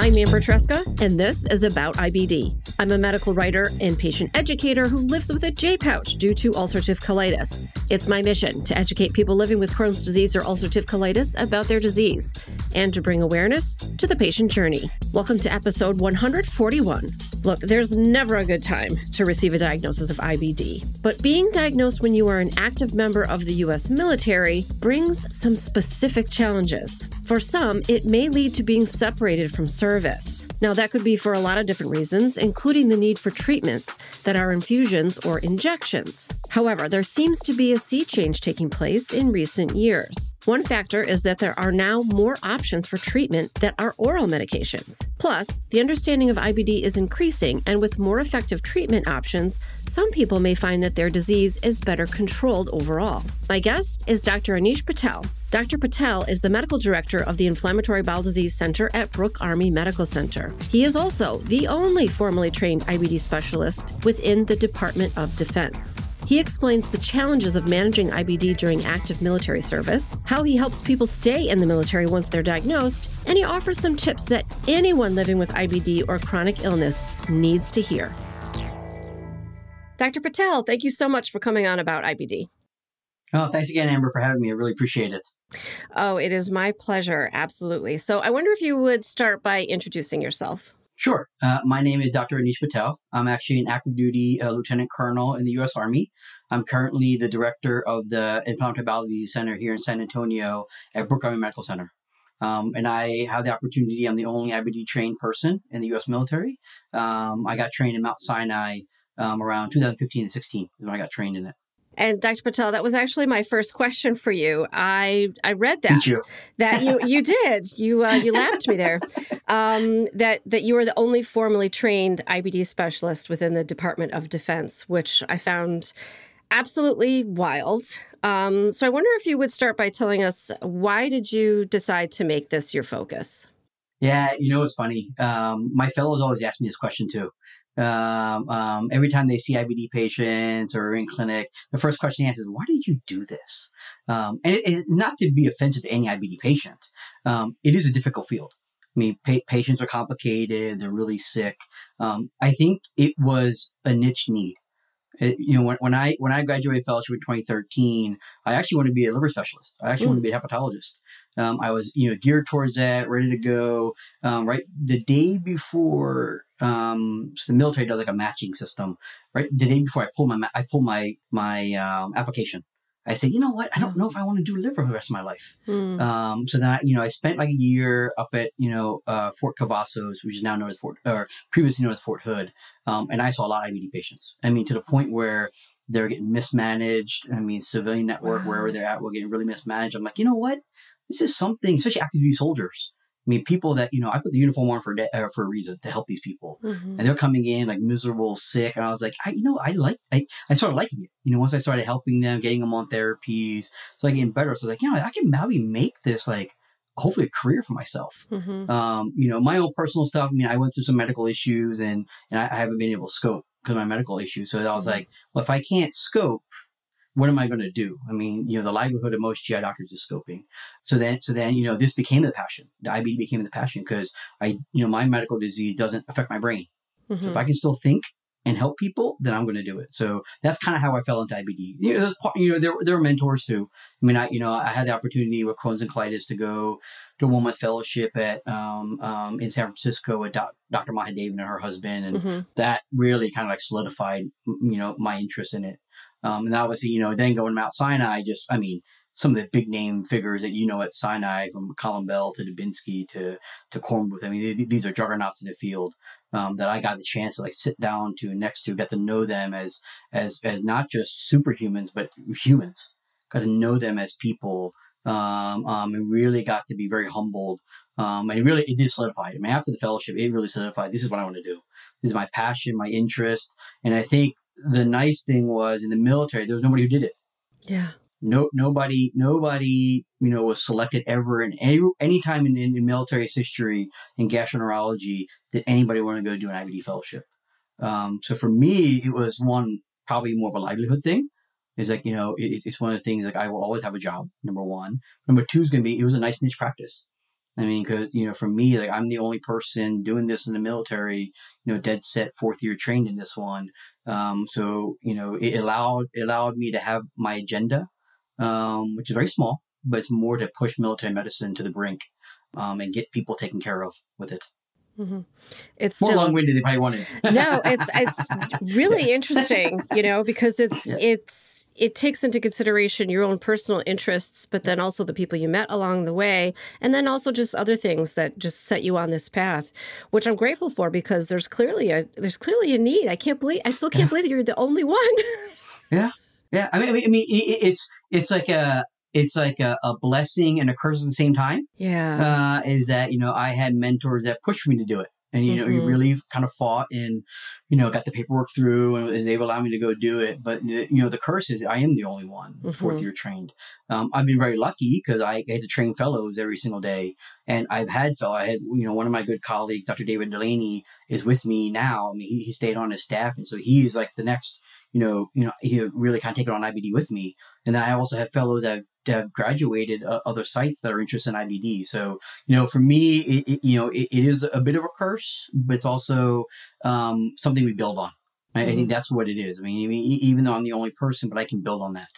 I'm Amber Tresca, and this is About IBD. I'm a medical writer and patient educator who lives with a J pouch due to ulcerative colitis. It's my mission to educate people living with Crohn's disease or ulcerative colitis about their disease and to bring awareness to the patient journey. Welcome to episode 141. Look, there's never a good time to receive a diagnosis of IBD, but being diagnosed when you are an active member of the U.S. military brings some specific challenges. For some, it may lead to being separated from service. Now, that could be for a lot of different reasons, including the need for treatments that are infusions or injections. However, there seems to be a sea change taking place in recent years. One factor is that there are now more options for treatment that are oral medications. Plus, the understanding of IBD is increasing, and with more effective treatment options, some people may find that their disease is better controlled overall. My guest is Dr. Anish Patel. Dr. Patel is the medical director of the Inflammatory Bowel Disease Center at Brooke Army Medical Center. He is also the only formally trained IBD specialist within the Department of Defense. He explains the challenges of managing IBD during active military service, how he helps people stay in the military once they're diagnosed, and he offers some tips that anyone living with IBD or chronic illness needs to hear. Dr. Patel, thank you so much for coming on about IBD. Oh, thanks again, Amber, for having me. I really appreciate it. Oh, it is my pleasure. Absolutely. So, I wonder if you would start by introducing yourself. Sure. Uh, my name is Dr. Anish Patel. I'm actually an active duty uh, lieutenant colonel in the U.S. Army. I'm currently the director of the Inflammatory Bowel Disease Center here in San Antonio at Brooke Army Medical Center. Um, and I have the opportunity, I'm the only IBD trained person in the U.S. military. Um, I got trained in Mount Sinai um, around 2015 to 16 when I got trained in it. And Dr. Patel, that was actually my first question for you. I I read that you? that you you did you uh, you lapped me there. Um, that that you are the only formally trained IBD specialist within the Department of Defense, which I found absolutely wild. Um, so I wonder if you would start by telling us why did you decide to make this your focus? Yeah, you know it's funny. Um, my fellows always ask me this question too. Um, um, every time they see IBD patients or in clinic, the first question they ask is, "Why did you do this?" Um, and it, it, not to be offensive to any IBD patient, um, it is a difficult field. I mean, pa- patients are complicated; they're really sick. Um, I think it was a niche need. It, you know, when, when I when I graduated fellowship in 2013, I actually wanted to be a liver specialist. I actually mm. wanted to be a hepatologist. Um, I was, you know, geared towards that, ready to go. Um, right, the day before, um, so the military does like a matching system. Right, the day before I pull my, I pull my my um, application. I said, you know what? I don't know if I want to do liver for the rest of my life. Mm. Um, so then, I, you know, I spent like a year up at, you know, uh, Fort Cavazos, which is now known as Fort, or previously known as Fort Hood. Um, and I saw a lot of IBD patients. I mean, to the point where they're getting mismanaged. I mean, civilian network, wow. wherever they're at, were getting really mismanaged. I'm like, you know what? this is something, especially active duty soldiers. I mean, people that you know, I put the uniform on for de- uh, for a reason to help these people, mm-hmm. and they're coming in like miserable, sick, and I was like, I, you know, I like, I, I started liking it. You know, once I started helping them, getting them on therapies, so I getting better. So I was like, you know, I can maybe make this like hopefully a career for myself. Mm-hmm. Um, you know, my own personal stuff. I mean, I went through some medical issues, and and I, I haven't been able to scope because of my medical issues. So I was mm-hmm. like, well, if I can't scope, what am I going to do? I mean, you know, the livelihood of most GI doctors is scoping. So then, so then, you know, this became the passion. The IBD became the passion because I, you know, my medical disease doesn't affect my brain. Mm-hmm. So if I can still think and help people, then I'm going to do it. So that's kind of how I fell into IBD. You know, you know, there, there were mentors too. I mean, I, you know, I had the opportunity with Crohn's and colitis to go to a one month fellowship at, um, um, in San Francisco with doc, Dr. Mahadevan and her husband. And mm-hmm. that really kind of like solidified, you know, my interest in it. Um, and obviously, you know, then going to Mount Sinai, just, I mean, some of the big name figures that you know at Sinai, from Colombel to Dubinsky to to Kornbluth. I mean, these are juggernauts in the field um, that I got the chance to like sit down to next to, get to know them as as as not just superhumans but humans. Got to know them as people, um, um, and really got to be very humbled. Um, and really it did solidify. I mean, after the fellowship, it really solidified. This is what I want to do. This is my passion, my interest, and I think the nice thing was in the military, there was nobody who did it. Yeah. No, nobody, nobody, you know, was selected ever in any, any time in, in, military history in gastroenterology that anybody wanted to go do an IBD fellowship. Um, so for me, it was one probably more of a livelihood thing. Is like you know, it, it's one of the things like I will always have a job. Number one. Number two is going to be it was a nice niche practice. I mean, because you know, for me, like I'm the only person doing this in the military. You know, dead set fourth year trained in this one. Um, so you know, it allowed it allowed me to have my agenda, um, which is very small, but it's more to push military medicine to the brink um, and get people taken care of with it. Mm-hmm. It's more still, long-winded if I wanted. no, it's it's really interesting, you know, because it's yeah. it's it takes into consideration your own personal interests, but then also the people you met along the way, and then also just other things that just set you on this path, which I'm grateful for because there's clearly a there's clearly a need. I can't believe I still can't yeah. believe that you're the only one. yeah, yeah. I mean, I mean, it's it's like a it's like a, a, blessing and a curse at the same time. Yeah. Uh, is that, you know, I had mentors that pushed me to do it. And, you know, mm-hmm. you really kind of fought and, you know, got the paperwork through and they've allowed me to go do it. But, you know, the curse is I am the only one mm-hmm. fourth year trained. Um, I've been very lucky because I had to train fellows every single day. And I've had fellow, I had, you know, one of my good colleagues, Dr. David Delaney, is with me now. I mean, he, he stayed on his staff. And so he is like the next, you know, you know, he really kind of taken on IBD with me. And then I also have fellows that have graduated uh, other sites that are interested in IBD. So, you know, for me, it, it you know, it, it is a bit of a curse, but it's also um, something we build on. I, mm-hmm. I, think mm-hmm. that's what it is. I mean, even though I'm the only person, but I can build on that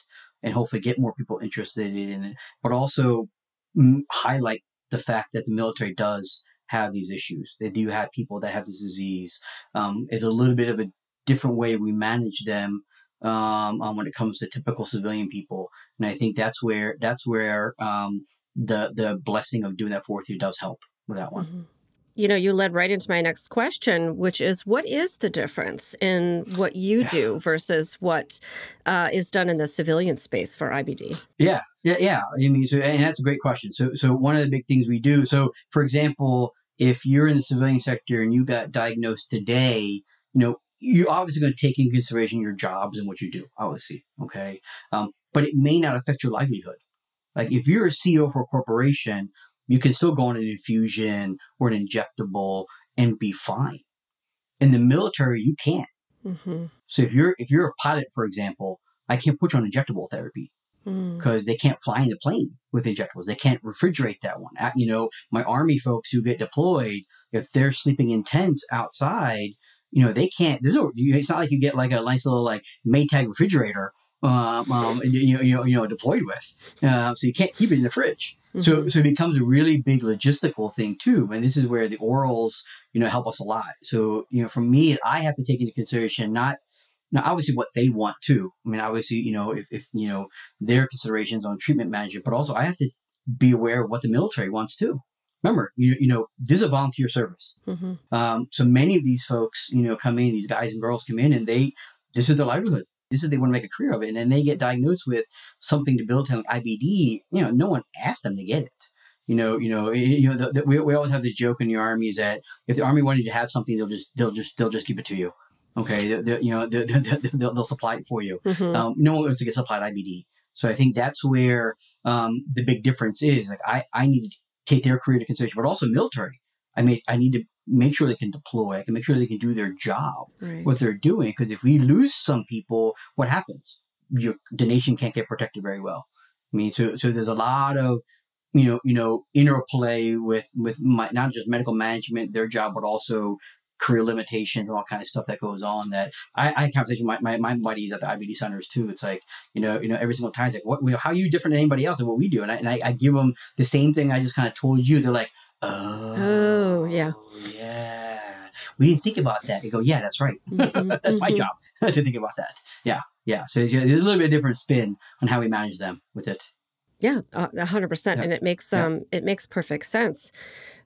and hopefully get more people interested in it, but also mm, highlight the fact that the military does have these issues. They do have people that have this disease. Um, it's a little bit of a different way we manage them um, um, when it comes to typical civilian people. And I think that's where that's where um, the the blessing of doing that fourth year does help with that one. Mm-hmm. You know, you led right into my next question, which is what is the difference in what you do versus what uh, is done in the civilian space for IBD? Yeah, yeah, yeah. I mean, so, and that's a great question. So, so one of the big things we do. So, for example, if you're in the civilian sector and you got diagnosed today, you know, you're obviously going to take into consideration your jobs and what you do, obviously. Okay. Um, but it may not affect your livelihood. Like if you're a CEO for a corporation, you can still go on an infusion or an injectable and be fine. In the military, you can't. Mm-hmm. So if you're if you're a pilot, for example, I can't put you on injectable therapy because mm. they can't fly in the plane with injectables. They can't refrigerate that one. You know, my army folks who get deployed, if they're sleeping in tents outside, you know, they can't. There's no. It's not like you get like a nice little like Maytag refrigerator, um, um you, you, you know, deployed with. Uh, so you can't keep it in the fridge. Mm-hmm. So so it becomes a really big logistical thing too. And this is where the orals, you know, help us a lot. So you know, for me, I have to take into consideration not. Now, obviously, what they want too. I mean, obviously, you know, if, if you know their considerations on treatment management, but also I have to be aware of what the military wants too remember, you, you know, this is a volunteer service. Mm-hmm. Um, so many of these folks, you know, come in, these guys and girls come in and they, this is their livelihood. This is, they want to make a career of it. And then they get diagnosed with something debilitating like IBD. You know, no one asked them to get it. You know, you know, you know. The, the, we, we always have this joke in the army is that if the army wanted you to have something, they'll just they'll just they'll just give it to you. Okay, they they you know they will they'll supply it for you. Mm-hmm. Um, no one wants to get supplied IBD. So I think that's where um, the big difference is. Like I I need to take their career into consideration, but also military. I mean, I need to make sure they can deploy. I can make sure they can do their job, right. what they're doing. Because if we lose some people, what happens? Your the nation can't get protected very well. I mean, so so there's a lot of you know you know interplay with with my, not just medical management, their job, but also career limitations and all kind of stuff that goes on that I, I conversation with my, my, my buddies at the IBD centers too. It's like, you know, you know, every single time it's like, what, how are you different than anybody else and what we do? And I, and I, I give them the same thing I just kind of told you. They're like, oh, oh yeah. Yeah. We didn't think about that. They go, yeah, that's right. Mm-hmm, that's mm-hmm. my job to think about that. Yeah. Yeah. So there's a little bit different spin on how we manage them with it. Yeah, a hundred percent, and it makes um yeah. it makes perfect sense.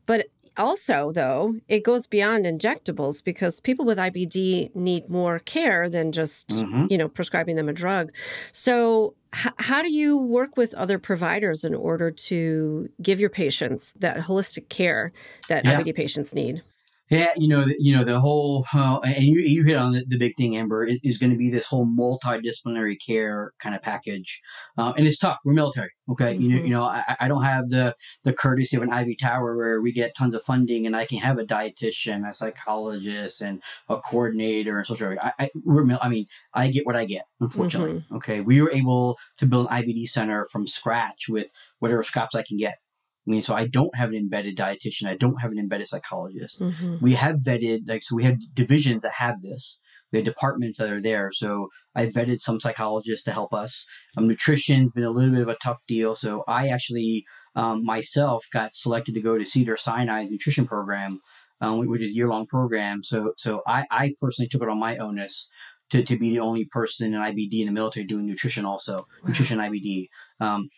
But also, though, it goes beyond injectables because people with IBD need more care than just, mm-hmm. you know, prescribing them a drug. So, h- how do you work with other providers in order to give your patients that holistic care that yeah. IBD patients need? Yeah, you know, you know the whole, uh, and you you hit on the, the big thing, Amber, is, is going to be this whole multidisciplinary care kind of package, uh, and it's tough. We're military, okay. Mm-hmm. You know, you know, I, I don't have the the courtesy of an Ivy Tower where we get tons of funding and I can have a dietitian, a psychologist, and a coordinator and social. I, I we're, I mean, I get what I get, unfortunately. Mm-hmm. Okay, we were able to build an IBD center from scratch with whatever scraps I can get I mean, so I don't have an embedded dietitian. I don't have an embedded psychologist. Mm-hmm. We have vetted, like, so we have divisions that have this. We have departments that are there. So I vetted some psychologists to help us. Um, nutrition's been a little bit of a tough deal. So I actually um, myself got selected to go to Cedar Sinai's nutrition program, um, which is a year long program. So so I, I personally took it on my onus to, to be the only person in IBD in the military doing nutrition also, wow. nutrition IBD. Um,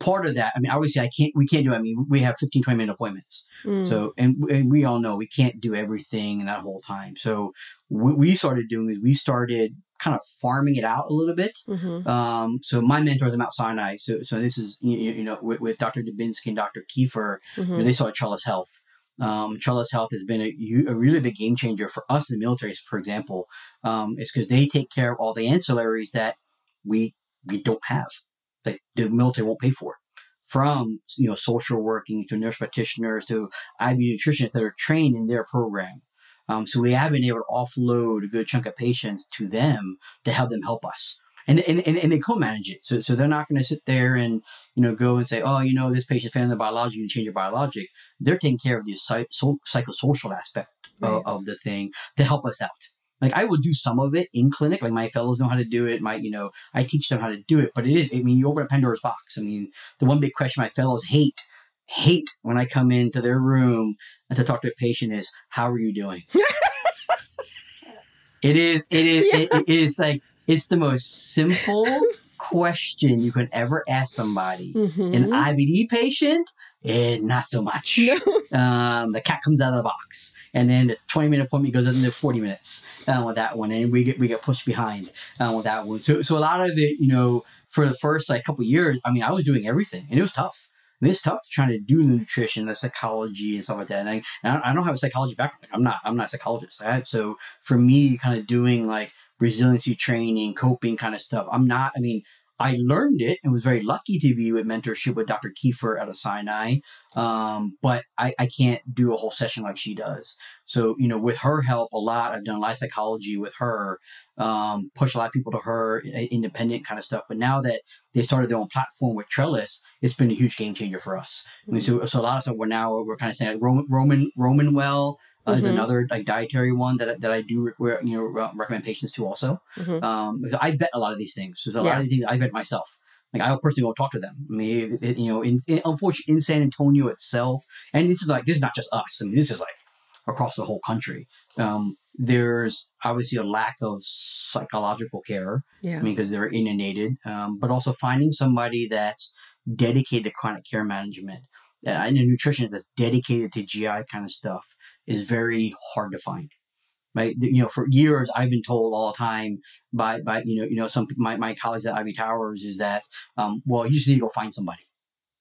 part of that, I mean, obviously I can't, we can't do, I mean, we have 15, 20 minute appointments. Mm. So, and, and, we all know we can't do everything in that whole time. So what we started doing is we started kind of farming it out a little bit. Mm-hmm. Um, so my mentors at Mount Sinai. So, so this is, you, you know, with, with, Dr. Dubinsky and Dr. Keefer, mm-hmm. you know, they started Trellis Health. Um, Trellis Health has been a, a, really big game changer for us in the military, for example. Um, it's because they take care of all the ancillaries that we we don't have, that the military won't pay for. From you know social working to nurse practitioners to IV nutritionists that are trained in their program. Um, so we have been able to offload a good chunk of patients to them to help them help us. And, and, and, and they co-manage it. So, so they're not going to sit there and, you know, go and say, oh, you know, this patient's the biologic, you can change your biologic. They're taking care of the psych- psychosocial aspect right. of, of the thing to help us out. Like I will do some of it in clinic. Like my fellows know how to do it. My, you know, I teach them how to do it. But it is, I mean, you open a Pandora's box. I mean, the one big question my fellows hate, hate when I come into their room and to talk to a patient is, how are you doing? it is, it is, yeah. it, it is like, it's the most simple question you could ever ask somebody. Mm-hmm. An IBD patient, eh, not so much. No. Um, the cat comes out of the box, and then the 20 minute appointment goes into 40 minutes uh, with that one, and we get we get pushed behind uh, with that one. So so a lot of it, you know, for the first like couple years, I mean, I was doing everything, and it was tough. I mean, it's tough trying to do the nutrition, the psychology, and stuff like that. And I, and I don't have a psychology background. I'm not. I'm not a psychologist. I have, so for me, kind of doing like resiliency training, coping kind of stuff. I'm not. I mean, I learned it and was very lucky to be with mentorship with Dr. Keefer at a Sinai. Um, but I, I can't do a whole session like she does. So, you know, with her help a lot, I've done a lot of psychology with her, um, push a lot of people to her, independent kind of stuff. But now that they started their own platform with Trellis, it's been a huge game changer for us. Mm-hmm. I mean, so, so a lot of stuff we're now, we're kind of saying like Roman, Roman, Roman well, uh, mm-hmm. is another like dietary one that, that I do re- you know recommend patients to also. Mm-hmm. Um, I bet a lot of these things. So a yeah. lot of these things I bet myself. Like I personally won't talk to them. I mean, it, it, you know, in, in, unfortunately in San Antonio itself, and this is like this is not just us. I mean, this is like across the whole country. Um, there's obviously a lack of psychological care. Yeah. I mean, because they're inundated. Um, but also finding somebody that's dedicated to chronic care management. Uh, and a nutritionist that's dedicated to GI kind of stuff is very hard to find. Right, you know, for years I've been told all the time by by you know you know some my, my colleagues at Ivy Towers is that um, well you just need to go find somebody.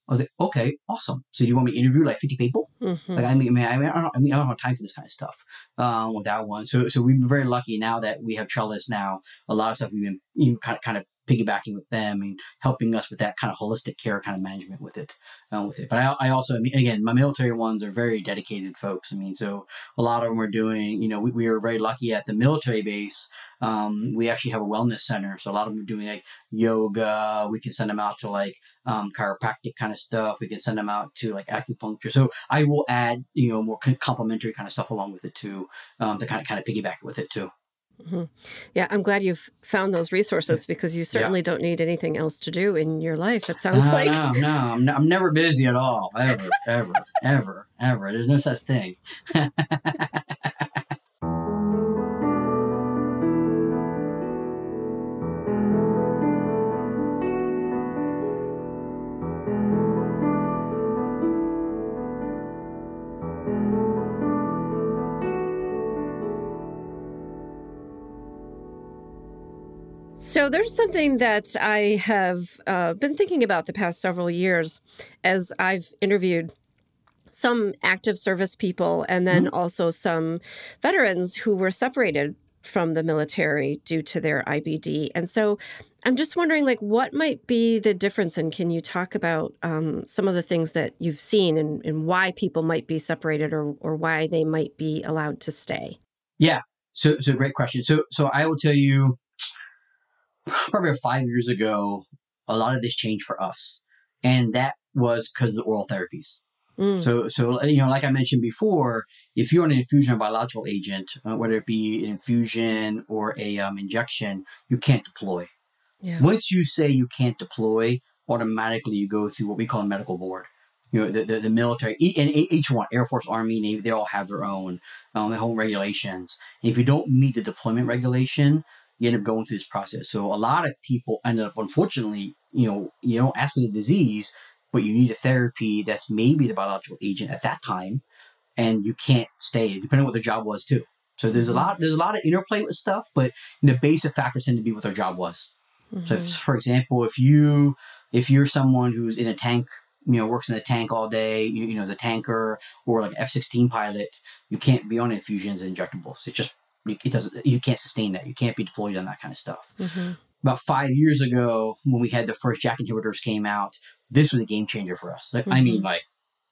I was like, okay, awesome. So do you want me to interview like 50 people? Mm-hmm. Like, I mean, I mean, I, mean, I, don't, I mean, I don't have time for this kind of stuff um, with that one. So, so we've been very lucky now that we have Trellis now. A lot of stuff we've been you know, kind of, kind of piggybacking with them and helping us with that kind of holistic care kind of management with it. Uh, with it. But I, I, also, again, my military ones are very dedicated folks. I mean, so a lot of them are doing, you know, we, we are very lucky at the military base. Um, we actually have a wellness center. So a lot of them are doing like yoga. We can send them out to like um, chiropractic kind of stuff. We can send them out to like acupuncture. So I will add, you know, more complementary kind of stuff along with it too, um, to kind of kind of piggyback with it too. Mm-hmm. Yeah, I'm glad you've found those resources because you certainly yeah. don't need anything else to do in your life. It sounds like no, no, I'm, I'm never busy at all, ever, ever, ever, ever. There's no such thing. So there's something that I have uh, been thinking about the past several years as I've interviewed some active service people and then mm-hmm. also some veterans who were separated from the military due to their IBD. And so I'm just wondering, like, what might be the difference? And can you talk about um, some of the things that you've seen and, and why people might be separated or, or why they might be allowed to stay? Yeah. So, so great question. So, so I will tell you probably five years ago, a lot of this changed for us. And that was because of the oral therapies. Mm. So, so you know, like I mentioned before, if you're on an infusion of biological agent, uh, whether it be an infusion or a um, injection, you can't deploy. yeah. Once you say you can't deploy, automatically you go through what we call a medical board. You know, the, the, the military, and each one, Air Force, Army, Navy, they all have their own, um, their own regulations. And if you don't meet the deployment regulation, you end up going through this process. So a lot of people end up, unfortunately, you know, you don't ask for the disease, but you need a therapy that's maybe the biological agent at that time, and you can't stay, depending on what their job was too. So there's a lot, there's a lot of interplay with stuff, but the basic factors tend to be what their job was. So, if, Mhm. for example, if you if you're someone who's in a tank, you know, works in a tank all day, you, you know, as a tanker or like F-16 pilot, you can't be on infusions and injectables. It just it doesn't. You can't sustain that. You can't be deployed on that kind of stuff. Mhm. About five years ago, when we had the first JAK inhibitors came out, this was a game changer for us. Like, I mean, like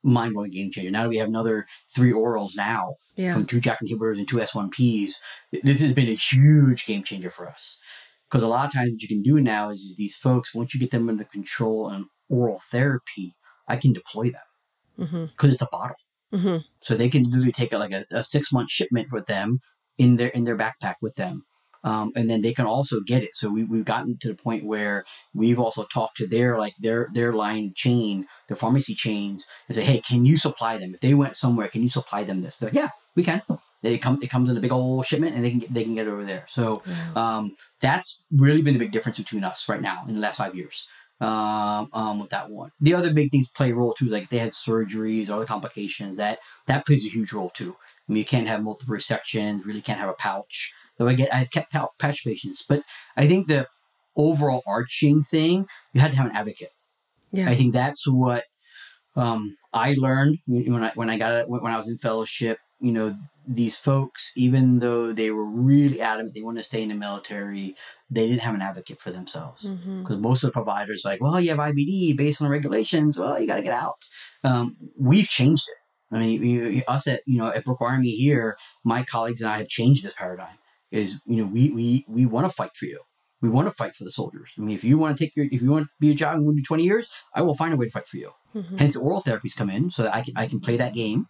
mind blowing game changer. Now that we have another three orals now Yeah. from two JAK inhibitors and two S1Ps, this has been a huge game changer for us. Because a lot of times what you can do now is, is these folks, once you get them under control and oral therapy, I can deploy them because it's a bottle. Mhm. So they can literally take a, like a, a six month shipment with them in their in their backpack with them. Um, and then they can also get it. So we, we've gotten to the point where we've also talked to their like their their line chain, their pharmacy chains, and say, hey, can you supply them? If they went somewhere, can you supply them this? They're like, yeah, we can. They come it comes in a big old shipment, and they can get, they can get it over there. So um, that's really been the big difference between us right now in the last five years. Um, um, with that one, the other big things play a role too. Like if they had surgeries, or other complications. That that plays a huge role too. I mean, you can't have multiple resections. Really can't have a pouch. Though I get, I've kept pou- pouch patients, but I think the overall arching thing, you had to have an advocate. Yeah. I think that's what um, I learned when I when I got it when I was in fellowship. You know, these folks, even though they were really adamant they wanted to stay in the military, they didn't have an advocate for themselves because most of the providers like, well, you have IBD based on the regulations. Well, you got to get out. Um, we've changed it. I mean, you, us at you know at Brooke Army here, my colleagues and I have changed this paradigm. Is you know we we we want to fight for you. We want to fight for the soldiers. I mean, if you want to take your if you want to be a job and want to do 20 years, I will find a way to fight for you. Mhm. Hence, the oral therapies come in so that I can I can play that game,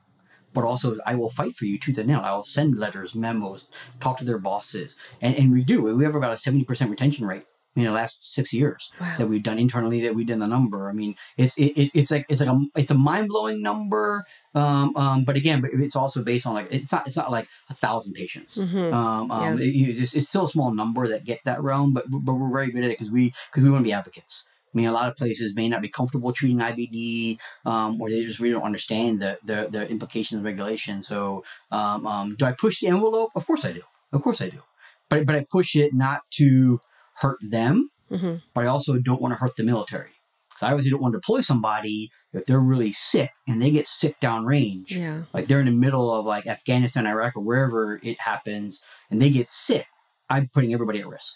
but also I will fight for you tooth and nail. I will send letters, memos, talk to their bosses, and and we do. We have about a 70% retention rate in the last six years Wow. that we've done internally. That we've done the number. I mean, it's it, it, it's like it's like a it's a mind blowing number. Um, um, but again, but it's also based on like it's not it's not like a thousand patients. Mhm. Um, um, Yeah. it- you- it's, it's still a small number that get that realm, but but we're very good at it because we because we want to be advocates. I mean, a lot of places may not be comfortable treating IBD, um, or they just really don't understand the the, the implications of regulation. So, um, um, do I push the envelope? Of course I do. Of course I do. But but I push it not to hurt them, Mhm. but I also don't want to hurt the military. Because I obviously don't want to deploy somebody if they're really sick and they get sick downrange Yeah. like they're in the middle of like Afghanistan, Iraq, or wherever it happens, and they get sick, I'm putting everybody at risk.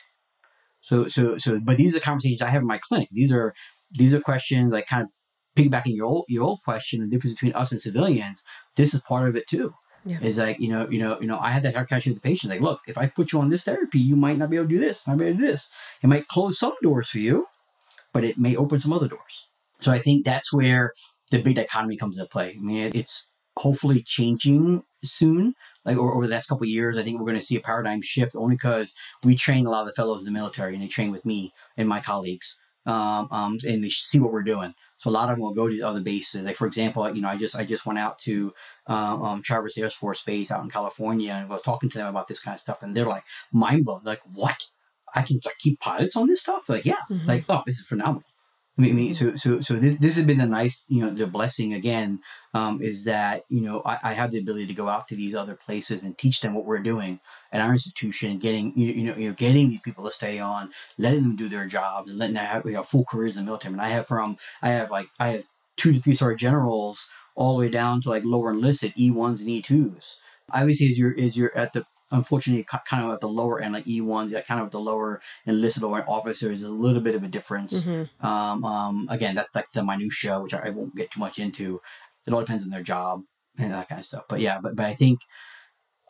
So, so, so, but these are conversations I have in my clinic. These are these are questions like kind of piggybacking your old your old question, the difference between us and civilians. This is part of it too. Yeah. Is like you know you know you know I had that conversation with the patient. Like, look, if I put you on this therapy, you might not be able to do this, not be able to do this. It might close some doors for you, but it may open some other doors. So I think that's where the big dichotomy comes into play. I mean, it's hopefully changing soon. Like over, over the next couple of years, I think we're going to see a paradigm shift only because we train a lot of the fellows in the military and they train with me and my colleagues. Um, um, and they see what we're doing. So a lot of them will go to the other bases. Like for example, you know, I just I just went out to um, um, Travis Air Force Base out in California and was talking to them about this kind of stuff, and they're like mind blown. Like, what? I can like keep pilots on this stuff? Like, yeah. Mhm. Like, oh, this is phenomenal. I mean, so so so this this has been the nice, you know, the blessing again, um, is that you know I, I have the ability to go out to these other places and teach them what we're doing at our institution, getting you, you know you know getting these people to stay on, letting them do their jobs, and letting them have you know, full careers in the military. And I have from I have like I have two to three star generals all the way down to like lower enlisted E ones and E twos. Obviously, as you're as you're at the unfortunately kind of at the lower end, like E ones, yeah, kind of at the lower enlisted or officers, is a little bit of a difference. Mhm. Um, um, again, that's like the minutia, which I, I won't get too much into. It all depends on their job and that kind of stuff. But yeah, but but I think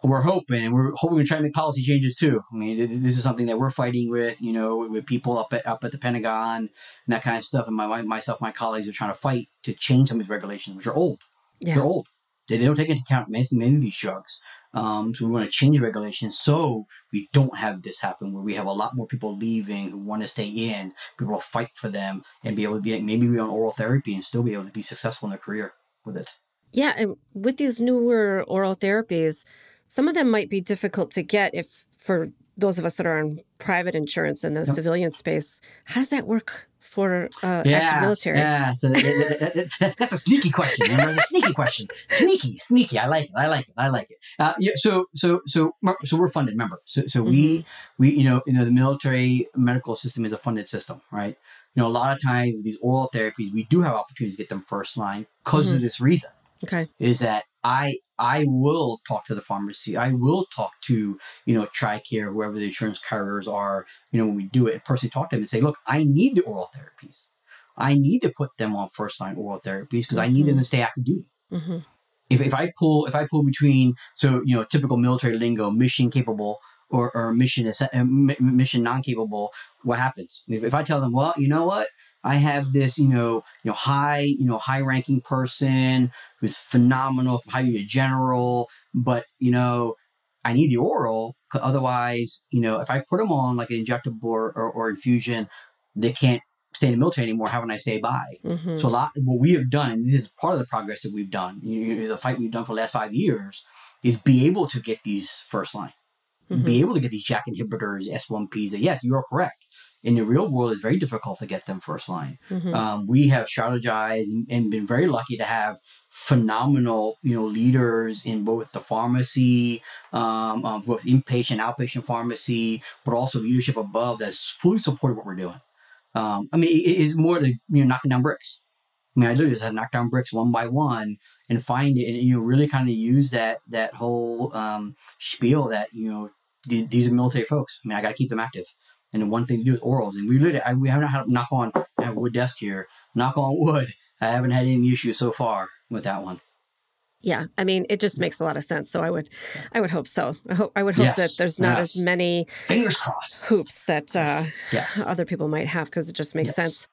we're hoping, and we're hoping to try to make policy changes too. I mean, this is something that we're fighting with, you know, with people up at up at the Pentagon and that kind of stuff. And my, my myself, my colleagues are trying to fight to change some of these regulations, which are old. Yeah. They're old. They, they don't take into account many, many of these drugs. Um, so we want to change the regulations so we don't have this happen where we have a lot more people leaving who want to stay in. People will fight for them and be able to be maybe be on oral therapy and still be able to be successful in their career with it. Yeah, and with these newer oral therapies, some of them might be difficult to get if for those of us that are on private insurance in the yep. civilian space. How does that work for uh, yeah, active military? Yeah, so that's a sneaky question. Remember, a sneaky question. Sneaky, sneaky. I like it. I like it. I like it. Uh, yeah. So, so, so, so we're funded. Remember, so, so mm-hmm. we, we, you know, you know, the military medical system is a funded system, right? You know, a lot of times these oral therapies, we do have opportunities to get them first line because mm-hmm. of this reason. Okay. Is that I I will talk to the pharmacy. I will talk to you know TRICARE, whoever the insurance carriers are. You know when we do it, and personally talk to them and say, look, I need the oral therapies. I need to put them on first line oral therapies because mm-hmm. I need them to stay active duty. Mm-hmm. If, if I pull if I pull between so you know typical military lingo, mission capable or, or mission uh, mission non capable, what happens? If, if I tell them, well, you know what, I have this, you know, you know, high, you know, high ranking person who's phenomenal, probably a general, but you know, I need the oral. Otherwise, you know, if I put them on like an injectable or, or, or infusion, they can't stay in the military anymore. How can I stay by? Mm-hmm. So a lot, what we have done, and this is part of the progress that we've done, you know, the fight we've done for the last five years, is be able to get these first line, mm-hmm. be able to get these JAK inhibitors, S1Ps. That yes, you are correct in the real world, it's very difficult to get them first line. Mm-hmm. Um, we have strategized and, and, been very lucky to have phenomenal, you know, leaders in both the pharmacy, um, um, both inpatient, outpatient pharmacy, but also leadership above that's fully supported what we're doing. Um, I mean, it, it's more than you know knocking down bricks. I mean, I literally just had to knock down bricks one by one and find it, and you know, really kind of use that that whole um, spiel that you know these are military folks. I mean, I got to keep them active. And the one thing to do is orals. And we literally, I, we haven't had knock on, I have a wood desk here, knock on wood. I haven't had any issues so far with that one. Yeah, I mean, it just makes a lot of sense. So I would, I would hope so. I hope, I would hope yes, that there's not yes. as many fingers crossed hoops that uh, yes. other people might have because it just makes sense.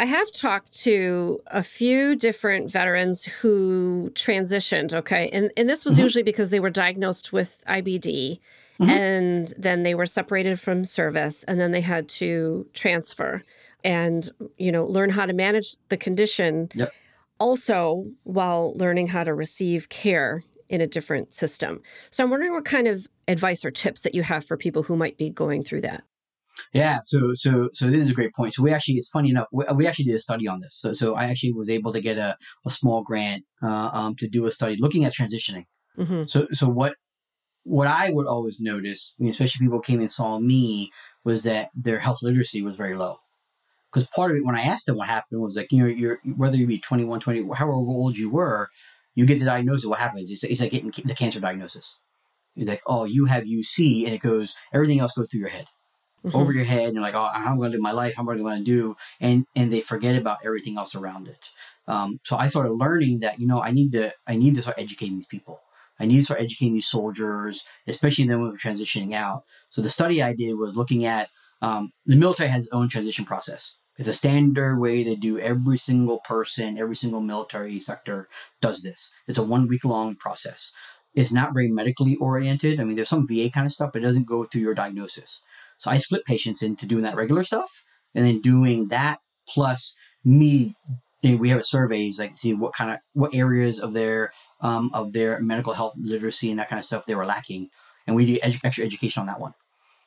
I have talked to a few different veterans who transitioned. Okay. And, and this was mm-hmm. usually because they were diagnosed with IBD mm-hmm. and then they were separated from service and then they had to transfer and, you know, learn how to manage the condition. Yep. Also, while learning how to receive care in a different system. So I'm wondering what kind of advice or tips that you have for people who might be going through that. Yeah, so so so this is a great point. So we actually, it's funny enough, we, we actually did a study on this. So so I actually was able to get a, a small grant uh, um, to do a study looking at transitioning. Mm-hmm. So so what what I would always notice, I mean, especially people came and saw me, was that their health literacy was very low. Because part of it, when I asked them what happened, was like, you know, you're whether you be 21, 20, however old you were, you get the diagnosis. What happens? It's, it's like getting the cancer diagnosis. It's like, oh, you have UC, and it goes, everything else goes through your head mm-hmm. over your head and you're like, oh, how am I going to live my life? How am I going to do? And and they forget about everything else around it. Um, so I started learning that you know I need to I need to start educating these people. I need to start educating these soldiers, especially them when we're transitioning out. So the study I did was looking at um, the military has its own transition process. It's a standard way they do every single person, every single military sector does this. It's a one week long process. It's not very medically oriented. I mean, there's some VA kind of stuff, but it doesn't go through your diagnosis. So I split patients into doing that regular stuff and then doing that plus me. You know, we have surveys like see what kind of what areas of their um, of their medical health literacy and that kind of stuff they were lacking, and we do edu- extra education on that one.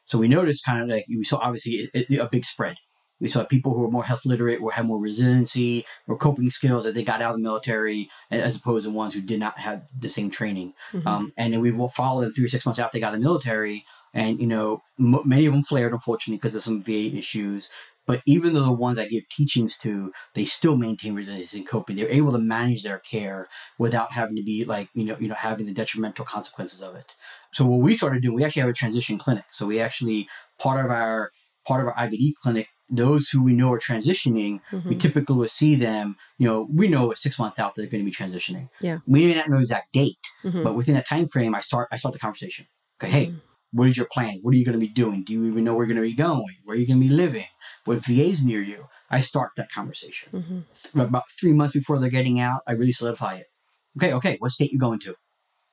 So we noticed kind of like we saw obviously a, a big spread. We saw people who were more health literate, who had more resiliency, or coping skills that they got out of the military, as opposed to ones who did not have the same training. Mm-hmm. Um, and then we will follow them three or six months after they got in the military and you know m- many of them flared unfortunately because of some VA issues. But even though the ones I give teachings to, they still maintain resilience and coping. They're able to manage their care without having to be like, you know, you know, having the detrimental consequences of it. So what we started doing, we actually have a transition clinic. So we actually part of our part of our IBD clinic, those who we know are transitioning, mm-hmm. we typically will see them, you know, we know six months out they're going to be transitioning. Yeah. We may not know the exact date, mm-hmm. but within that time frame, I start I start the conversation. Okay, hey, mm-hmm what is your plan? What are you going to be doing? Do you even know where you're going to be going? Where are you going to be living? What VA's near you? I start that conversation. Mm-hmm. About three months before they're getting out, I really solidify it. Okay, okay, what state you going to?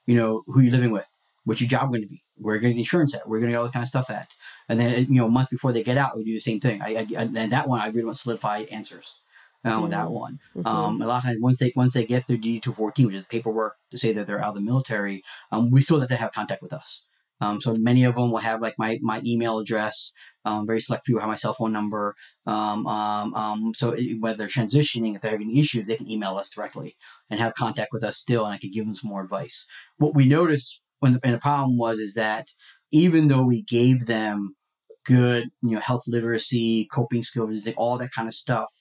You know, who you living with? What's your job going to be? Where are you going to get the insurance at? Where are you going to get all that kind of stuff at? And then, you know, a month before they get out, we do the same thing. I, I and that one, I really want solidified answers. Uh, mm-hmm. that one. Mm-hmm. Um, a lot of times, once they once they get their DD two fourteen, which is the paperwork to say that they're out of the military, um, we still have to have contact with us. Um, so many of them will have like my, my email address. Um, very select few have my cell phone number. Um, um, um so it, whether they're transitioning, if they're having issues, they can email us directly and have contact with us still, and I can give them some more advice. What we noticed when the, and the problem was is that even though we gave them good, you know, health literacy, coping skills, all that kind of stuff,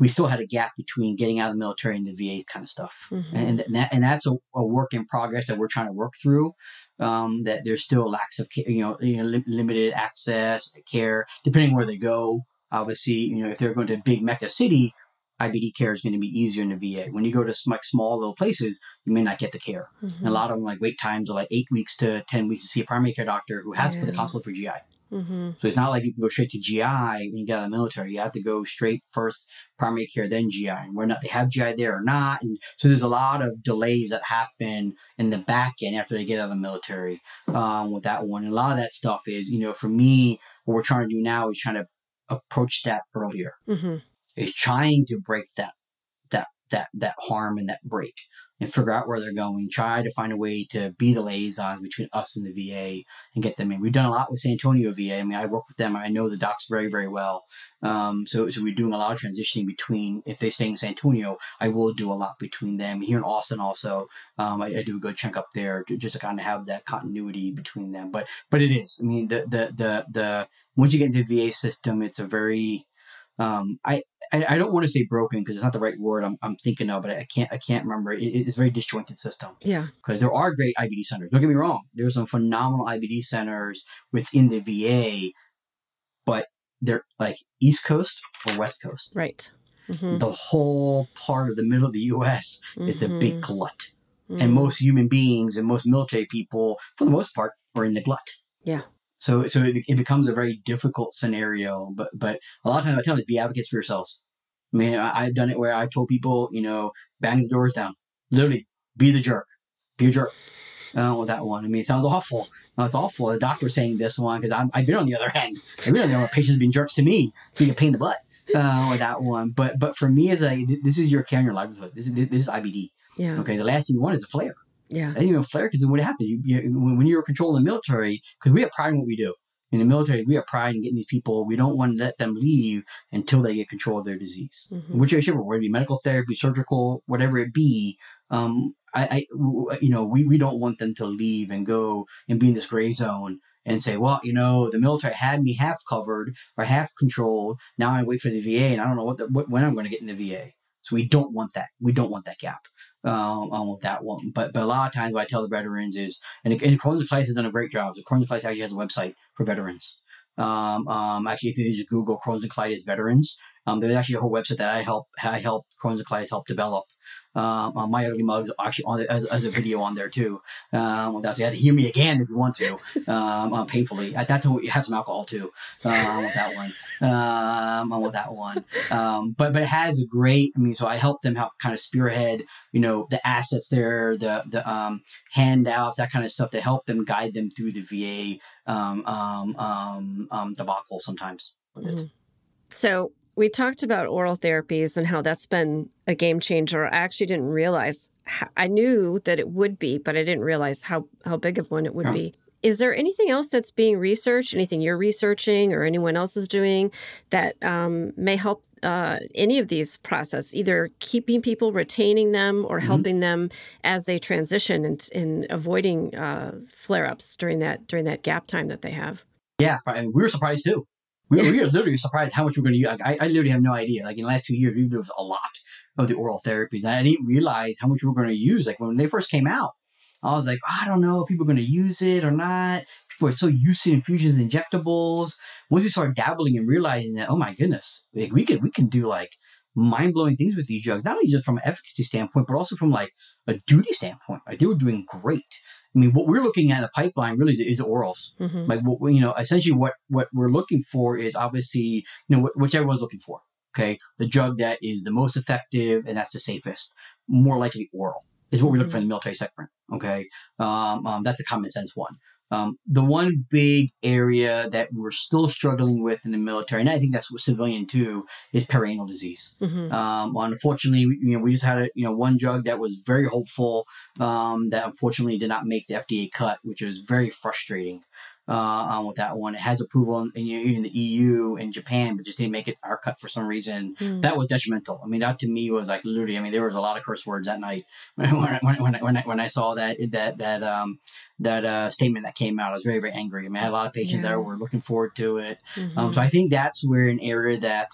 we still had a gap between getting out of the military and the VA kind of stuff. Mm-hmm. And, and, that, and that's a, a, work in progress that we're trying to work through um, that there's still lacks of you know, you know li- limited access care depending where they go. Obviously, you know if they're going to a big mecca city, IBD care is going to be easier in the VA. When you go to like small little places, you may not get the care. Mm-hmm. a lot of them like wait times are like eight weeks to ten weeks to see a primary care doctor who has yeah. to put the consult for GI. Mm-hmm. So it's not like you can go straight to GI when you get out of the military. You have to go straight first primary care, then GI. And we're not they have GI there or not. And so there's a lot of delays that happen in the back end after they get out of the military um, with that one. And a lot of that stuff is, you know, for me, what we're trying to do now is trying to approach that earlier. Mm-hmm. Is trying to break that that that that harm and that break and figure out where they're going, try to find a way to be the liaison between us and the VA and get them in. We've done a lot with San Antonio VA. I mean, I work with them. I know the docs very, very well. Um, so, so we're doing a lot of transitioning between, if they stay in San Antonio, I will do a lot between them. Here in Austin also, um, I, I, do a good chunk up there to, just to kind of have that continuity between them. But, but it is, I mean, the, the, the, the, once you get into the VA system, it's a very, um, I, I, I don't want to say broken because it's not the right word I'm, I'm thinking of, but I can't I can't remember. It, it's a very disjointed system. Yeah. Because there are great IBD centers. Don't get me wrong. There's some phenomenal IBD centers within the VA, but they're like East Coast or West Coast. Right. Mm-hmm. The whole part of the middle of the U.S. Mm-hmm. is a big mm-hmm. glut, mm-hmm. and most human beings and most military people, for the most part, are in the glut. Yeah. So so it, it becomes a very difficult scenario. But but a lot of times I tell them be advocates for yourselves. I mean I, have done it where I told people you know bang the doors down, literally be the jerk, be a jerk. Uh, with that one, I mean it sounds awful. No, it's awful. The doctor saying this one because I've been on the other end. I've been on the other patients being jerks to me, being a pain in the butt. Uh, with that one, but but for me as a this is your care and your livelihood. This is this is IBD. Yeah. Okay. The last thing you want is a flare. Yeah. And even flare because then what happens? You, you, when you're controlling the military, because we have pride in what we do. In the military, we have pride in getting these people. We don't want to let them leave until they get control of their disease. Mm-hmm. Whichever, whether it be medical therapy, surgical, whatever it be, um, I, I, you know, we, we don't want them to leave and go and be in this gray zone and say, well, you know, the military had me half covered or half controlled. Now I wait for the VA, and I don't know what, the, what when I'm going to get in the VA. So we don't want that. We don't want that gap um, um, with that one. But but a lot of times what I tell the veterans is, and, and Crohn's Place has done a great job. The Crohn's Place actually has a website for veterans. Um, um, actually, if you just Google Crohn's and colitis veterans, um, there's actually a whole website that I help I help Crohn's and colitis help develop. Um, my ugly mugs actually on the, as, as, a video on there too. Um, you had to hear me again if you want to, um, uh, painfully. At that time, you had some alcohol too. Um, with that one, um, with that one. Um, but but it has a great. I mean, so I help them help kind of spearhead, you know, the assets there, the the um, handouts, that kind of stuff to help them guide them through the VA um, um, um, um, debacle sometimes. Mm-hmm. So we talked about oral therapies and how that's been a game changer. I actually didn't realize. How, I knew that it would be, but I didn't realize how how big of one it would yeah. be. Is there anything else that's being researched? Anything you're researching or anyone else is doing that um, may help uh, any of these process, either keeping people, retaining them, or mm-hmm. helping them as they transition and in avoiding uh, flare ups during that during that gap time that they have? Yeah, we were surprised too. We, we are literally surprised how much we're going to use. Like, I, I literally have no idea. Like in the last two years, we've used a lot of the oral therapies. I didn't realize how much we were going to use. Like when they first came out, I was like, I don't know if people are going to use it or not. People are so used to infusions, injectables. Once we started dabbling and realizing that, oh my goodness, like we can we can do like mind blowing things with these drugs, not only just from an efficacy standpoint, but also from like a duty standpoint. Like they were doing great. I mean, what we're looking at in the pipeline really is the orals. Mhm. Like what you know, essentially what what we're looking for is obviously you know what, which everyone's looking for. Okay, the drug that is the most effective and that's the safest, more likely oral is what we look for in the military segment. Okay, um, um, that's a common sense one. Um, the one big area that we're still struggling with in the military, and I think that's what civilian too, is perianal disease. Mhm. Um, unfortunately, we- you know, we just had a, you know one drug that was very hopeful um, that unfortunately did not make the FDA cut, which is very frustrating. Uh, um, with that one, it has approval in, in, in the EU and Japan, but just didn't make it our cut for some reason. Mm. That was detrimental. I mean, that to me was like literally. I mean, there was a lot of curse words that night when when when when I, when I, when I saw that that that um that uh, statement that came out. I was very very angry. I mean, I had a lot of patients Yeah. that were looking forward to it. Um, Mhm. so I think that's where an area that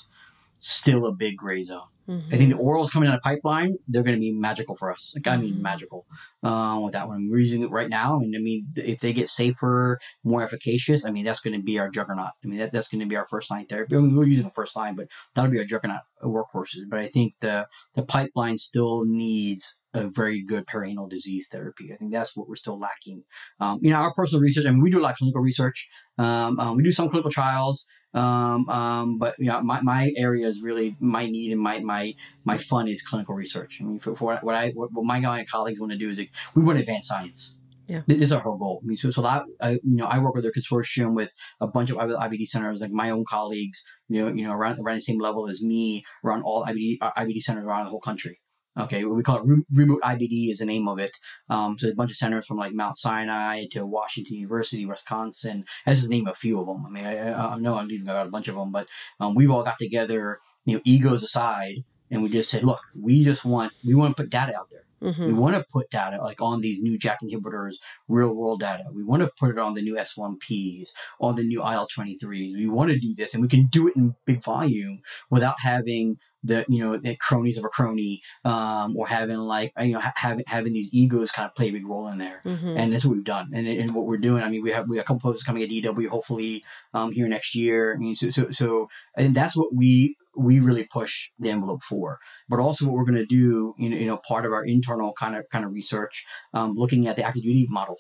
still a big gray zone. Mhm. I think the orals coming down the pipeline, they're going to be magical for us. Like I mean, Mhm. magical uh, with that one. We're using it right now, and I mean, if they get safer, more efficacious, I mean, that's going to be our juggernaut. I mean, that, that's going to be our first line therapy. I mean, we're using the first line, but that'll be our juggernaut workhorses. But I think the the pipeline still needs a very good perianal disease therapy. I think that's what we're still lacking. Um, you know, our personal research. I mean, we do a lot of clinical research. Um, um, we do some clinical trials. Um, um, but you know, my, my area is really my need and my my my fun is clinical research. I mean, for, for what I what, what my colleagues want to do is we want to advance science. Yeah. This is our whole goal. I mean, so, so a lot, I, you know, I work with a consortium with a bunch of IBD centers, like my own colleagues, you know, you know, around, around the same level as me, around all IBD, uh, IBD centers around the whole country. Okay, we call it Re- remote IBD is the name of it. Um, so a bunch of centers from like Mount Sinai to Washington University, Wisconsin. That's just name a few of them. I mean, I, I, I know I'm leaving out a bunch of them, but um, we've all got together, you know, egos aside, and we just said, look, we just want we want to put data out there. Mhm. We want to put data like on these new JAK inhibitors, real world data. We want to put it on the new S1Ps, on the new IL 23s. We want to do this, and we can do it in big volume without having the you know the cronies of a crony, um, or having like you know ha- having having these egos kind of play a big role in there. Mhm. And that's what we've done, and, and what we're doing. I mean, we have we have a couple posts coming at DW, hopefully um, here next year. I mean, so so so, and that's what we we really push the envelope for. But also, what we're going to do, you know, you know, part of our internal kind of kind of research, um, looking at the active duty model,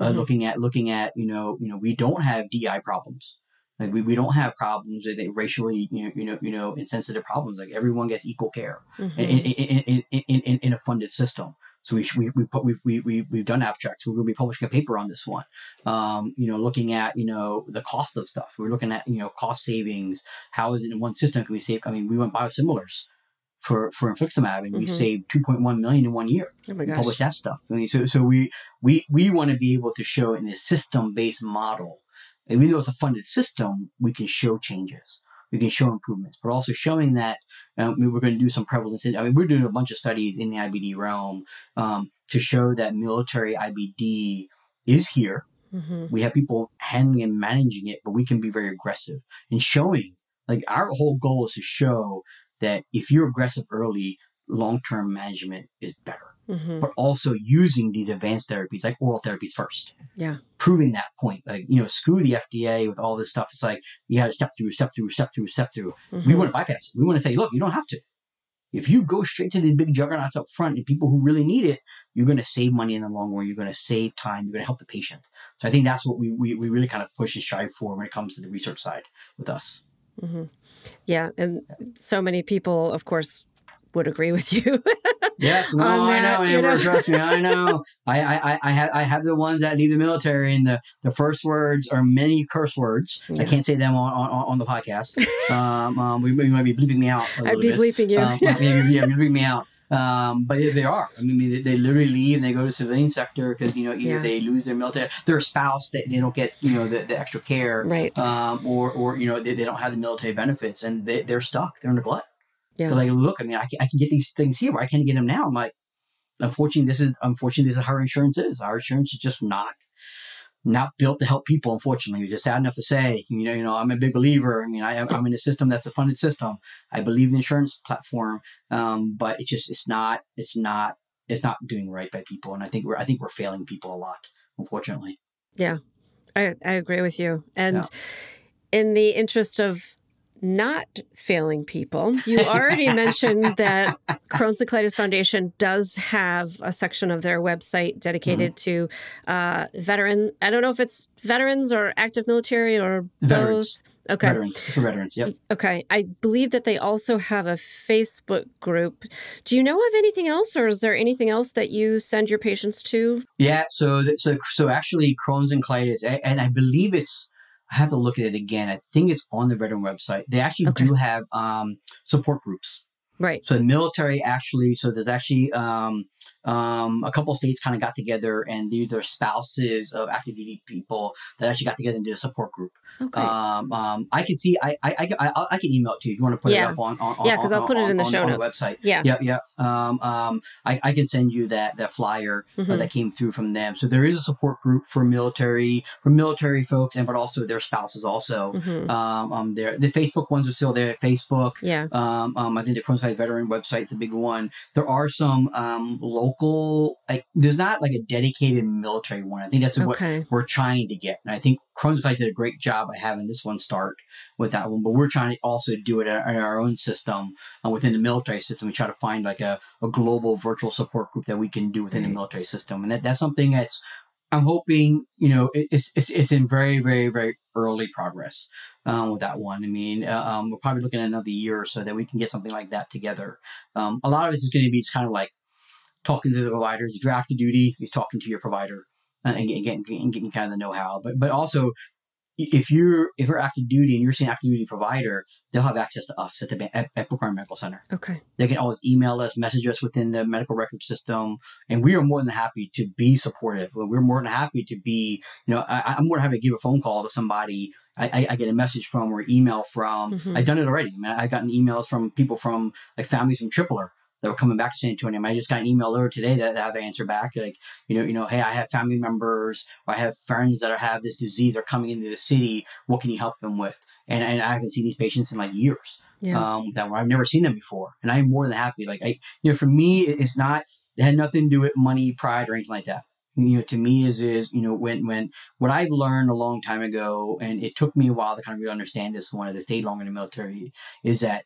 uh, Mhm. looking at looking at you know you know we don't have DI problems. Like we, we don't have problems with it racially, you know, you know, you know, insensitive problems. Like everyone gets equal care Mhm. in, in, in, in, in, a funded system. So we we we put we we we we've done abstracts. We're going to be publishing a paper on this one. Um, you know, looking at you know the cost of stuff. We're looking at you know cost savings. How is it in one system can we save? I mean, we went biosimilars for for infliximab, and we Mhm. saved 2.1 million in one year. Oh We that stuff. I mean, so so we we we want to be able to show in a system based model. And even though it's a funded system, we can show changes. We can show improvements, but also showing that um, we we're going to do some prevalence. I mean, we're doing a bunch of studies in the IBD realm um, to show that military IBD is here. Mhm. We have people handling and managing it, but we can be very aggressive in showing. Like our whole goal is to show that if you're aggressive early, long-term management is better Mhm. but also using these advanced therapies like oral therapies first. Yeah. Proving that point. Like, you know, screw the FDA with all this stuff. It's like you got to step through, step through, step through, step through. We Mhm. want to bypass it. We want to say, look, you don't have to. If you go straight to the big juggernauts up front and people who really need it, you're going to save money in the long run. You're going to save time. You're going to help the patient. So I think that's what we, we, we really kind of push and strive for when it comes to the research side with us. Mhm. Yeah, and so many people, of course, would agree with you. Yes, no, I that, know, you Amber. know? Trust me, I know. I, I, I- I have, I have the ones that leave the military, and the, the first words are many curse words. Yeah. I can't say them on, on, on the podcast. um, um, we, we might be bleeping me out I'd be bit. bleeping you. Um, yeah, yeah, bleeping me out. Um, but they are. I mean, they, they literally leave and they go to civilian sector because you know either Yeah. they lose their military, their spouse, they, they don't get you know the, the extra care, right. um, or or you know they, they don't have the military benefits and they, they're stuck. They're in the glut. Yeah. They're like, look, I mean, I can, I can get these things here. Why can't I get them now? I'm like, unfortunately, this is unfortunately this is how our insurance is. Our insurance is just not not built to help people. Unfortunately, it's just sad enough to say, you know, you know, I'm a big believer. I mean, I, I'm in a system that's a funded system. I believe in the insurance platform, um, but it's just it's not it's not it's not doing right by people, and I think we're I think we're failing people a lot, unfortunately. Yeah, I I agree with you, and yeah. in the interest of not failing people. You already mentioned that Crohn's and Colitis Foundation does have a section of their website dedicated mm-hmm. to uh, veteran. I don't know if it's veterans or active military or veterans. both. Okay. Veterans. For veterans, yep. Okay. I believe that they also have a Facebook group. Do you know of anything else or is there anything else that you send your patients to? Yeah, so so so actually Crohn's and colitis and I believe it's I have to look at it again. I think it's on the veteran website. They actually okay. do have um, support groups. Right. So the military actually, so there's actually um, um, a couple of states kind of got together and these are spouses of active duty people that actually got together and did a support group. Okay. Um, um, I can see, I, I, I, I, can email it to you if you want to put yeah. it up on, on yeah, because I'll put it in the show notes. The website. Yeah. Yeah. Yeah. Um, um, I, I can send you that, that flyer uh, mm-hmm. uh, that came through from them. So there is a support group for military, for military folks and, but also their spouses also. Mm-hmm. Um, um, there, the Facebook ones are still there at Facebook. Yeah. Um, um, I think the Crohn's Veteran website is a big one. There are some, um, local, like, there's not like a dedicated military one. I think that's okay. what we're trying to get. And I think Crohn's did a great job of having this one start with that one, but we're trying to also do it in our own system uh, within the military system. We try to find like a, a global virtual support group that we can do within right. the military system. And that, that's something that's, I'm hoping, you know, it's, it's, it's in very, very, very early progress um, with that one. I mean, uh, um, we're probably looking at another year or so that we can get something like that together. Um, a lot of it is going to be just kind of like talking to the providers. If you're active duty, he's talking to your provider uh, and getting, getting, getting kind of the know-how. But but also, if you're if you're active duty and you're seeing active duty provider, they'll have access to us at the at, at Brooke Army Medical Center. Okay. They can always email us, message us within the medical record system, and we are more than happy to be supportive. We're more than happy to be, you know, I, am more than happy to give a phone call to somebody I, I, get a message from or email from. Mm-hmm. I've done it already. I mean, I've gotten emails from people from like families from Tripler that were coming back to San Antonio. I just got an email earlier today that I have to answer back, like, you know, you know, hey, I have family members or I have friends that are, have this disease. They're coming into the city. What can you help them with? And, and I haven't seen these patients in like years. Yeah. Um, that I've never seen them before, and I'm more than happy. Like I, you know, for me, it's not. It had nothing to do with money, pride, or anything like that you know, to me is is you know when when what I've learned a long time ago, and it took me a while to kind of really understand this one as I stayed long in the military, is that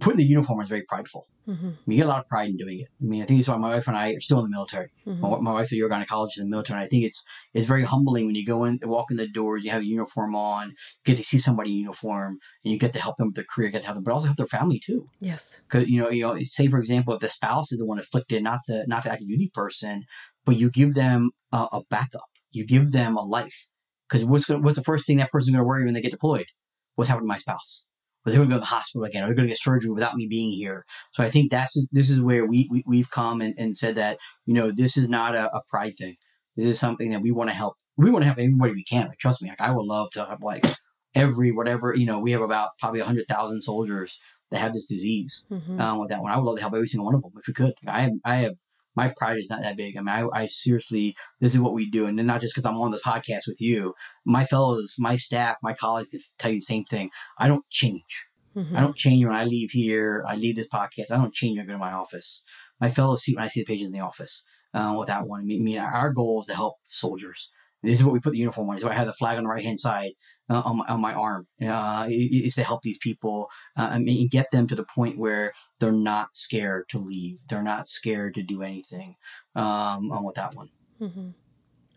putting the uniform is very prideful. Mm-hmm. You get a lot of pride in doing it. I mean, I think that's why my wife and I are still in the military. Mm-hmm. My, my, wife is a gynecologist in the military, and I think it's it's very humbling when you go in, walk in the doors, you have a uniform on, you get to see somebody in uniform, and you get to help them with their career, get to help them, but also help their family too. Yes. Because you know, you know, say for example, if the spouse is the one afflicted, not the not the active duty person, but you give them a, a backup, you give them a life. Because what's what's the first thing that person's going to worry when they get deployed? What's happened to my spouse? Or they're going to go to the hospital again, or they're going to get surgery without me being here. So I think that's this is where we, we have come and, and said that you know this is not a, a pride thing. This is something that we want to help. We want to help everybody we can. Like trust me, like I would love to have like every whatever you know. We have about probably hundred thousand soldiers that have this disease. Mm-hmm. Um, with that one, I would love to help every single one of them if we could. I have I have my pride is not that big. I mean, I, I seriously, this is what we do. And not just because I'm on this podcast with you, my fellows, my staff, my colleagues can tell you the same thing. I don't change. Mm-hmm. I don't change when I leave here. I leave this podcast. I don't change when I go to my office. My fellows see when I see the pages in the office uh, with that one. I mean, our goal is to help soldiers. This is what we put the uniform on. So I have the flag on the right hand side uh, on, my, on my arm. Uh, is to help these people uh, I mean, get them to the point where they're not scared to leave. They're not scared to do anything um, on with that one. Mm-hmm.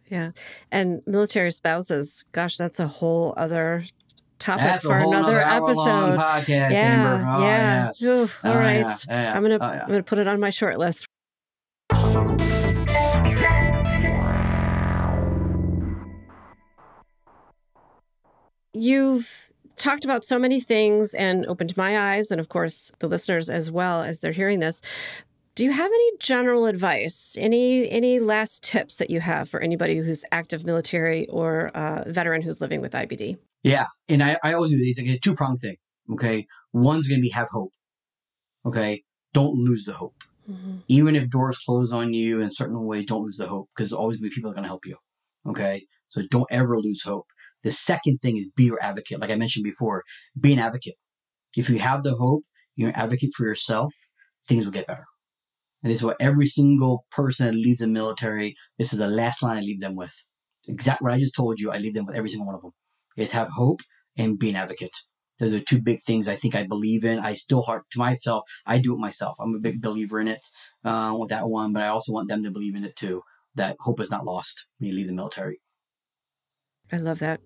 Yeah, and military spouses. Gosh, that's a whole other topic That's for another episode. Podcast, yeah, oh, yeah. Yes. Oof, all oh, right, yeah, yeah, I'm gonna oh, yeah. I'm gonna put it on my short list. You've talked about so many things and opened my eyes, and of course the listeners as well as they're hearing this. Do you have any general advice, any any last tips that you have for anybody who's active military or uh, veteran who's living with IBD? Yeah, and I, I always do these like a two prong thing. Okay, one's gonna be have hope. Okay, don't lose the hope. Mm-hmm. Even if doors close on you in certain ways, don't lose the hope because always be people are gonna help you. Okay, So don't ever lose hope. The second thing is be your advocate. Like I mentioned before, be an advocate. If you have the hope, you're an advocate for yourself, things will get better. And this is what every single person that leaves the military, this is the last line I leave them with. Exactly what I just told you, I leave them with every single one of them. Is have hope and be an advocate. Those are two big things I think I believe in. I still heart to myself. I do it myself. I'm a big believer in it uh, with that one, but I also want them to believe in it too. That hope is not lost when you leave the military. I love that.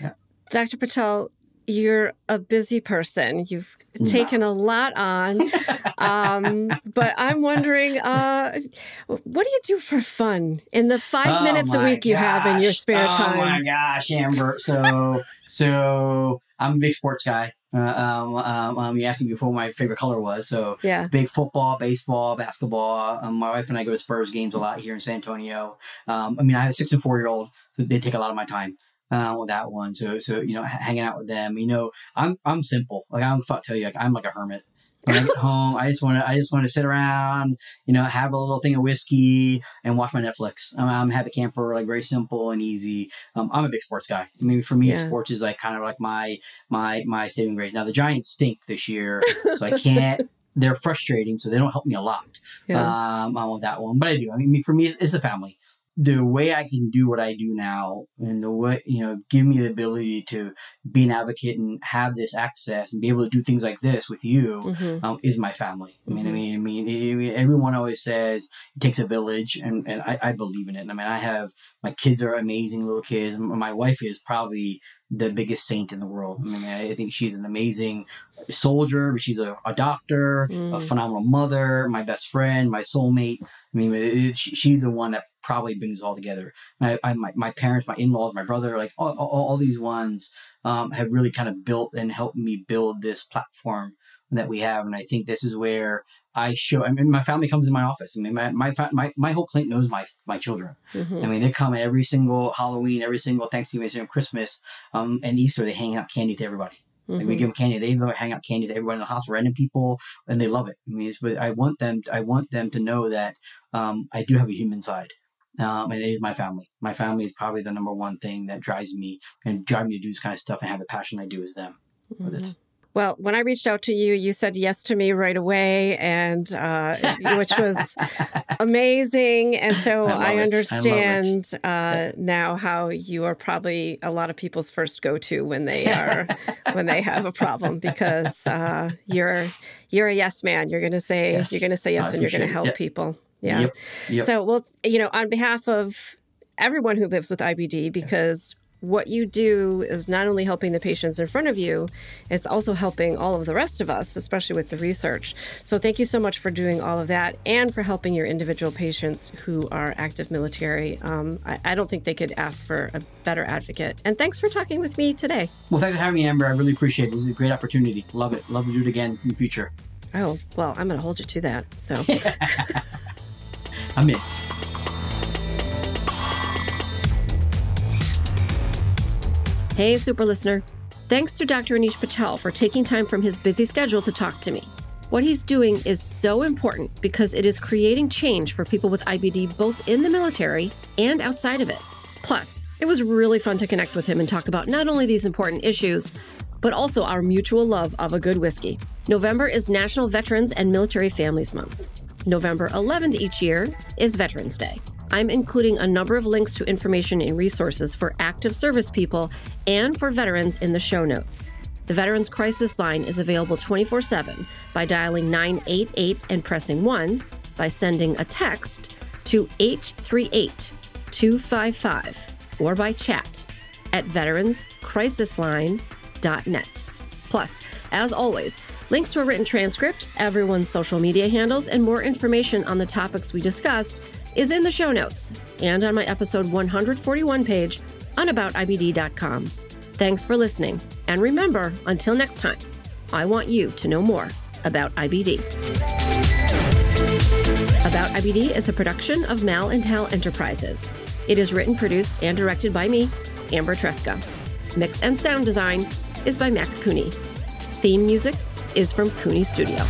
Yeah. Dr. Patel, you're a busy person. You've taken a lot on. um, but I'm wondering, uh, what do you do for fun in the five Oh minutes a week you have in your spare Oh time? Oh my gosh, Amber. So, so I'm a big sports guy. Uh, um, um, um, you asked me before what my favorite color was. So Yeah. big football, baseball, basketball. Um, my wife and I go to Spurs games a lot here in San Antonio. Um, I mean, I have a six and four year old, so they take a lot of my time. Uh, with that one, so so you know, hanging out with them, you know, I'm I'm simple. Like I'm about tell you, like I'm like a hermit. When I get home, I just want to I just want to sit around, you know, have a little thing of whiskey and watch my Netflix. I'm, I'm a happy camper, like very simple and easy. Um, I'm a big sports guy. I mean, for me, Yeah. sports is like kind of like my my my saving grace. Now the Giants stink this year, so I can't. They're frustrating, so they don't help me a lot Yeah. um, on that one. But I do. I mean, for me, it's the family. The way I can do what I do now, and the way you know, give me the ability to be an advocate and have this access and be able to do things like this with you, Mhm. um, is my family. I mean, I Mhm. mean, I mean, I mean, everyone always says it takes a village, and, and I, I believe in it. And I mean, I have my kids are amazing little kids. My wife is probably the biggest saint in the world. I mean, I think she's an amazing soldier, but she's a, a doctor, a Mm. phenomenal mother, my best friend, my soulmate. I mean, it, she, she's the one that probably brings all together. I, I my, my parents, my in-laws, my brother, like all, all, all these ones um, have really kind of built and helped me build this platform that we have. And I think this is where I show. I mean, my family comes in my office. I mean, my my my, my whole clinic knows my my children. Mhm. I mean, they come every single Halloween, every single Thanksgiving, every single Christmas, um, and Easter. They hang out candy to everybody. Like we Mhm. give them candy. They hang out candy to everyone in the house, random people, and they love it. I mean, it's, but I want them. I want them to know that um, I do have a human side, um, and it is my family. My family is probably the number one thing that drives me and drive me to do this kind of stuff and have the passion I do is them with it. Mhm. Well, when I reached out to you, you said yes to me right away, and uh, which was amazing. And so I I, it. I understand uh, now how you are probably a lot of people's first go to when they are when they have a problem because uh, you're you're a yes man. You're going to say Yes. you're going to say yes, and you're going to help Yeah. people. Yeah. Yep. Yep. So, well, you know, on behalf of everyone who lives with IBD, because what you do is not only helping the patients in front of you, it's also helping all of the rest of us, especially with the research. So, thank you so much for doing all of that and for helping your individual patients who are active military. Um, I, I don't think they could ask for a better advocate. And thanks for talking with me today. Well, thanks for having me, Amber. I really appreciate it. This is a great opportunity. Love it. Love to do it again in the future. Oh, well, I'm going to hold you to that. So, I'm in. Hey, super listener. Thanks to Dr. Anish Patel for taking time from his busy schedule to talk to me. What he's doing is so important because it is creating change for people with IBD both in the military and outside of it. Plus, it was really fun to connect with him and talk about not only these important issues, but also our mutual love of a good whiskey. November is National Veterans and Military Families Month. November 11th each year is Veterans Day. I'm including a number of links to information and resources for active service people and for veterans in the show notes. The Veterans Crisis Line is available 24 7 by dialing 988 and pressing 1, by sending a text to 838 255, or by chat at veteranscrisisline.net. Plus, as always, links to a written transcript, everyone's social media handles, and more information on the topics we discussed is in the show notes and on my episode 141 page on aboutibd.com. Thanks for listening. And remember, until next time, I want you to know more about IBD. About IBD is a production of Mal and Hal Enterprises. It is written, produced, and directed by me, Amber Tresca. Mix and sound design is by Mac Cooney. Theme music is from Cooney Studio.